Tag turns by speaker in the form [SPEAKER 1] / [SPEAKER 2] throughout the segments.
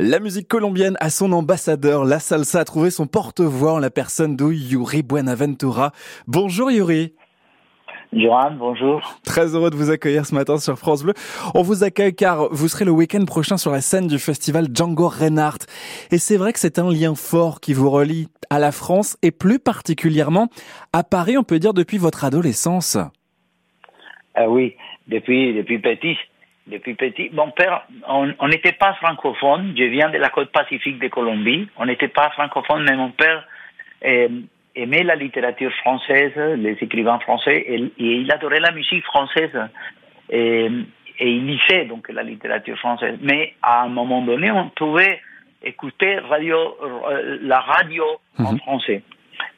[SPEAKER 1] La musique colombienne a son ambassadeur, la salsa a trouvé son porte-voix en la personne de Yuri Buenaventura. Bonjour Yuri.
[SPEAKER 2] Johan, bonjour.
[SPEAKER 1] Très heureux de vous accueillir ce matin sur France Bleu. On vous accueille car vous serez le week-end prochain sur la scène du festival Django Reinhardt. Et c'est vrai que c'est un lien fort qui vous relie à la France et plus particulièrement à Paris, on peut dire depuis votre adolescence.
[SPEAKER 2] Ah oui, depuis, depuis petit depuis petit. Mon père, on n'était pas francophone. Je viens de la côte pacifique de Colombie. On n'était pas francophone, mais mon père euh, aimait la littérature française, les écrivains français, et, il adorait la musique française. Et, il lisait donc la littérature française. Mais à un moment donné, on pouvait écouter radio, euh, la radio en mhm. français.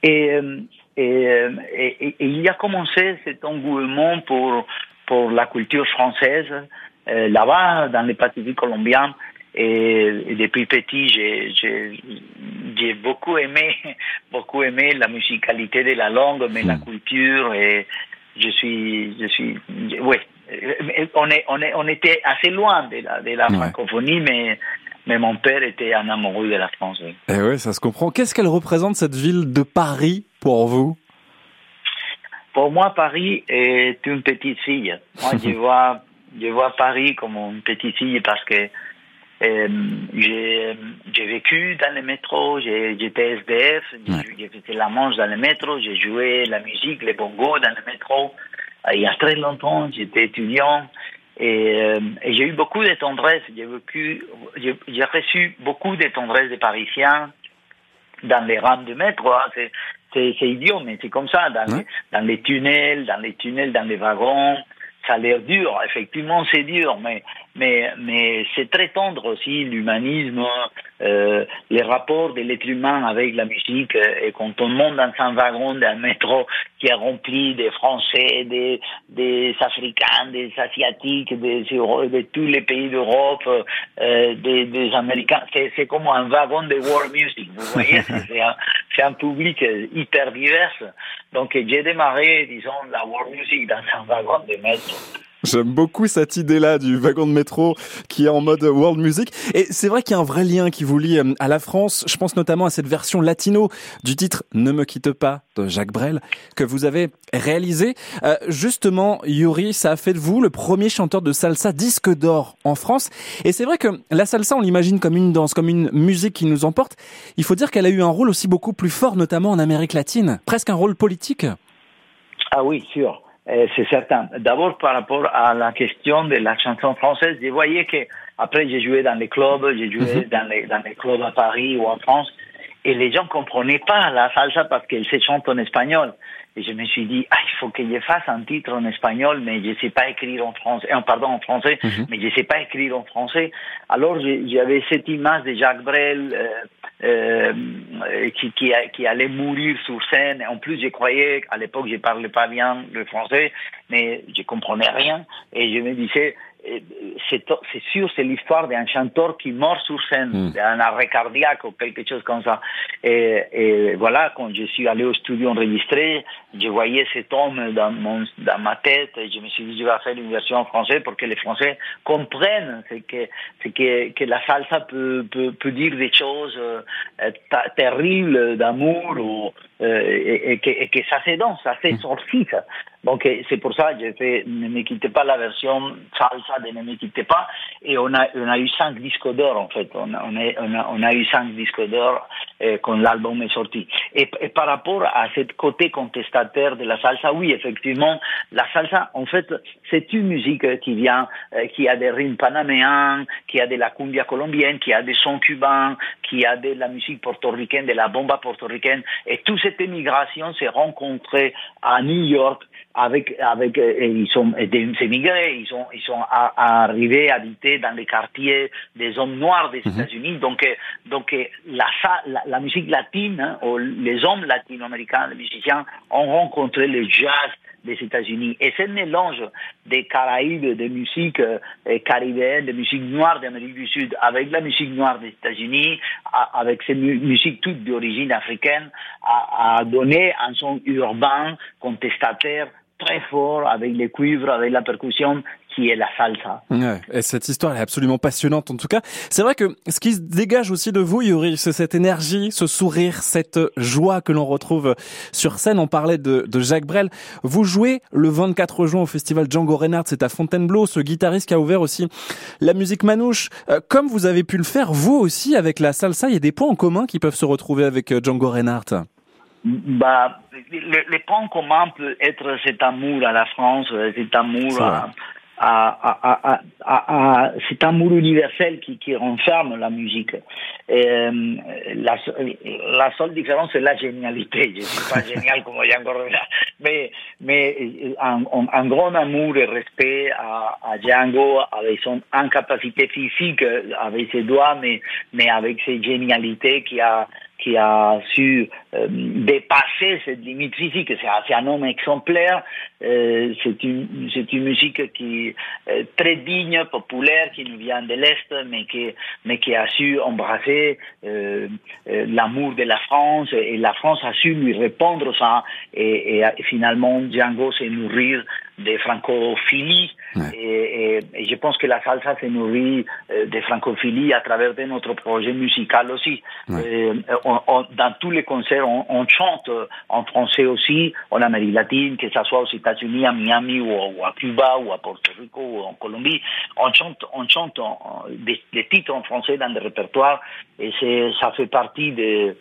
[SPEAKER 2] Et, euh, et, il y a commencé cet engouement pour, pour la culture française là-bas, dans le Pacifique colombien. Et, depuis petit, j'ai beaucoup aimé, beaucoup aimé la musicalité de la langue, mais la hmm. culture. Et je suis, je suis, oui. On est, on est, on était assez loin de la, de la francophonie, mais mais mon père était un amoureux de la France. Oui.
[SPEAKER 1] Eh oui, ça se comprend. Qu'est-ce qu'elle représente cette ville de Paris pour vous?
[SPEAKER 2] Pour moi, Paris est une petite fille. Moi, je vois je vois Paris comme une petite fille parce que euh, j'ai vécu dans le métro, j'étais SDF, j'ai fait la manche dans le métro, j'ai joué la musique, les bongos dans le métro. Euh, il y a très longtemps, j'étais étudiant et, euh, et j'ai eu beaucoup de tendresse. J'ai vécu, j'ai reçu beaucoup de tendresse des Parisiens dans les rames du métro. Hein. C'est idiot, mais c'est comme ça, dans, les, dans les tunnels, dans les tunnels, dans les wagons ça a l'air dur, effectivement c'est dur, mais mais mais c'est très tendre aussi l'humanisme, euh, les rapports de l'être humain avec la musique euh, et quand on monte dans un wagon d'un métro qui est rempli des Français, des des Africains, des Asiatiques, des de tous les pays d'Europe, euh, des, des Américains, c'est comme un wagon de world music, vous voyez, c'est un c'est un public hyper divers. Donc j'ai démarré, disons, la world music dans un wagon de métro.
[SPEAKER 1] J'aime beaucoup cette idée-là du wagon de métro qui est en mode world music. Et c'est vrai qu'il y a un vrai lien qui vous lie euh, à la France. Je pense notamment à cette version latino du titre Ne me quitte pas de Jacques Brel que vous avez réalisé. Euh, justement, Yuri, ça a fait de vous le premier chanteur de salsa disque d'or en France. Et c'est vrai que la salsa, on l'imagine comme une danse, comme une musique qui nous emporte. Il faut dire qu'elle a eu un rôle aussi beaucoup plus fort, notamment en Amérique latine. Presque un rôle politique.
[SPEAKER 2] Ah oui, sûr. Euh, c'est certain. D'abord, par rapport à la question de la chanson française, je voyais que, après, j'ai joué dans les clubs, j'ai joué mhm. dans, les, dans les clubs à Paris ou en France, et les gens comprenaient pas la salsa parce qu'elle se chante en espagnol. Et je me suis dit, ah, il faut que je fasse un titre en espagnol, mais je sais pas écrire en français, euh, pardon, en français, mhm. mais je sais pas écrire en français. Alors, j'avais cette image de Jacques Brel, euh, euh, qui, qui, allait mourir sur scène. En plus, je croyais, à l'époque, je parlais pas bien le français, mais je comprenais rien. Et je me disais, c'est sûr, c'est l'histoire d'un chanteur qui meurt sur scène, mm. d'un arrêt cardiaque ou quelque chose comme ça. Et, et, voilà, quand je suis allé au studio enregistrer, je voyais cet homme dans, mon, dans ma tête et je me suis dit, je vais faire une version en français pour que les Français comprennent que, que, que la salsa peut, peut, peut dire des choses euh, terribles d'amour ou euh, et, que, et, que, ça danse, ça s'exorcise. Donc c'est pour ça que j'ai fait Ne me quittez pas la version salsa de Ne me pas et on a, eu cinq disques d'or en fait. On a, eu cinq disques d'or euh, quand l'album est sorti. Et, par rapport à ce côté contestataire de la salsa, oui effectivement, la salsa en fait c'est une musique qui vient, euh, qui a des rimes panaméens, qui a de la cumbia colombienne, qui a des sons cubains, qui a de la musique portoricaine, de la bomba portoricaine et tout ce cette émigration s'est rencontrée à New York avec avec et ils sont des émigrés, ils sont ils sont arrivés à habiter dans les quartiers des hommes noirs des mhm. États-Unis. Donc donc la, la, musique latine, hein, ou les hommes latino-américains, les musiciens ont rencontré le jazz des États-Unis. Et ce mélange des Caraïbes, de musique euh, caribéenne, de musique noire d'Amérique du Sud, avec la musique noire des États-Unis, avec ces musiques toutes d'origine africaine, a, a donné un son urbain, contestataire, très fort avec les cuivres, avec la percussion, qui est la salsa.
[SPEAKER 1] Ouais, et cette histoire est absolument passionnante en tout cas. C'est vrai que ce qui se dégage aussi de vous, Yuri, c'est cette énergie, ce sourire, cette joie que l'on retrouve sur scène. On parlait de, de, Jacques Brel. Vous jouez le 24 juin au festival Django Reinhardt, c'est à Fontainebleau, ce guitariste qui a ouvert aussi la musique manouche. Euh, comme vous avez pu le faire, vous aussi, avec la salsa, il y a des points en commun qui peuvent se retrouver avec euh, Django Reinhardt
[SPEAKER 2] bah, les, les points communs peut être cet amour à la France, cet amour à, à, à, à, cet amour universel qui, qui renferme la musique. Et, euh, la, la seule différence, c'est la génialité. Je suis pas génial comme Django Reinhardt, mais, mais un, un, grand amour et respect à, à Django avec son incapacité physique, avec ses doigts, mais, mais avec ses génialités qui a qui a su euh, dépasser cette limite physique. C'est un homme exemplaire. Euh, c'est une c'est une musique qui est euh, très digne, populaire, qui nous vient de l'est, mais qui mais qui a su embrasser euh, l'amour de la France et la France a su lui répondre ça et, et, et finalement Django s'est nourrir des francophilies ouais. et, et, et, je pense que la salsa se nourrit euh, des francophilies à travers de notre projet musical aussi. Ouais. Euh, on, on, dans tous les concerts, on, on, chante en français aussi, en Amérique latine, que ce soit aux États-Unis, à Miami ou, ou, à Cuba ou à Porto Rico ou en Colombie, on chante, on chante en, des, des, titres en français dans des répertoires et ça fait partie de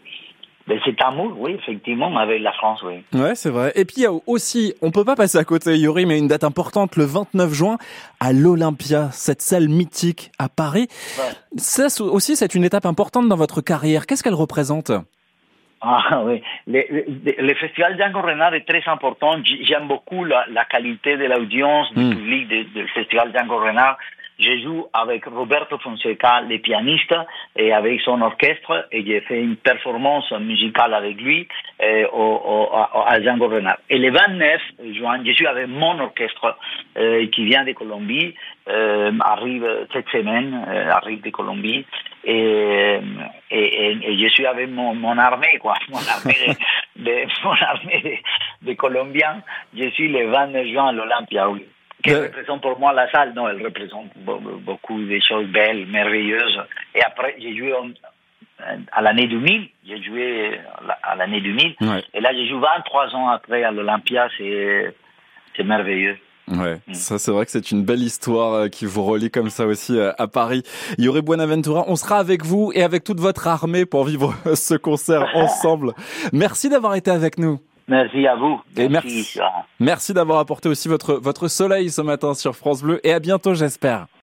[SPEAKER 2] ben, c'est amour, oui, effectivement, avec la France, oui.
[SPEAKER 1] Ouais, c'est vrai. Et puis il y a aussi, on peut pas passer à côté, Yuri, mais une date importante, le 29 juin, à l'Olympia, cette salle mythique à Paris. Ouais. Ça aussi, c'est une étape importante dans votre carrière. Qu'est-ce qu'elle représente?
[SPEAKER 2] Ah oui, le, le, le, festival Django Renard est très important. J'aime beaucoup la, la, qualité de l'audience du mm. public du festival Django Renard je joue avec Roberto Fonseca, le pianiste, et avec son orchestre, et j'ai fait une performance musicale avec lui euh, au, au, à Django Renard. Et le 29 juin, je suis avec mon orchestre euh, qui vient de Colombie, euh, arrive cette semaine, euh, arrive de Colombie, et, et, et, je suis avec mon, mon armée, quoi, mon armée de, de mon armée de Colombiens. Je suis le 29 juin à l'Olympia, oui qui représente pour moi la salle. Non, elle représente beaucoup de choses belles, merveilleuses. Et après, j'ai joué en, à l'année 2000. J'ai joué à l'année 2000. Ouais. Et là, j'ai joué 23 ans après à l'Olympia. C'est, c'est merveilleux.
[SPEAKER 1] Ouais, mm. ça c'est vrai que c'est une belle histoire qui vous relie comme ça aussi à Paris. Yuri Buenaventura, on sera avec vous et avec toute votre armée pour vivre ce concert ensemble. Merci d'avoir été avec nous.
[SPEAKER 2] Merci à vous.
[SPEAKER 1] Et merci. Merci, merci d'avoir apporté aussi votre, votre soleil ce matin sur France Bleu et à bientôt, j'espère.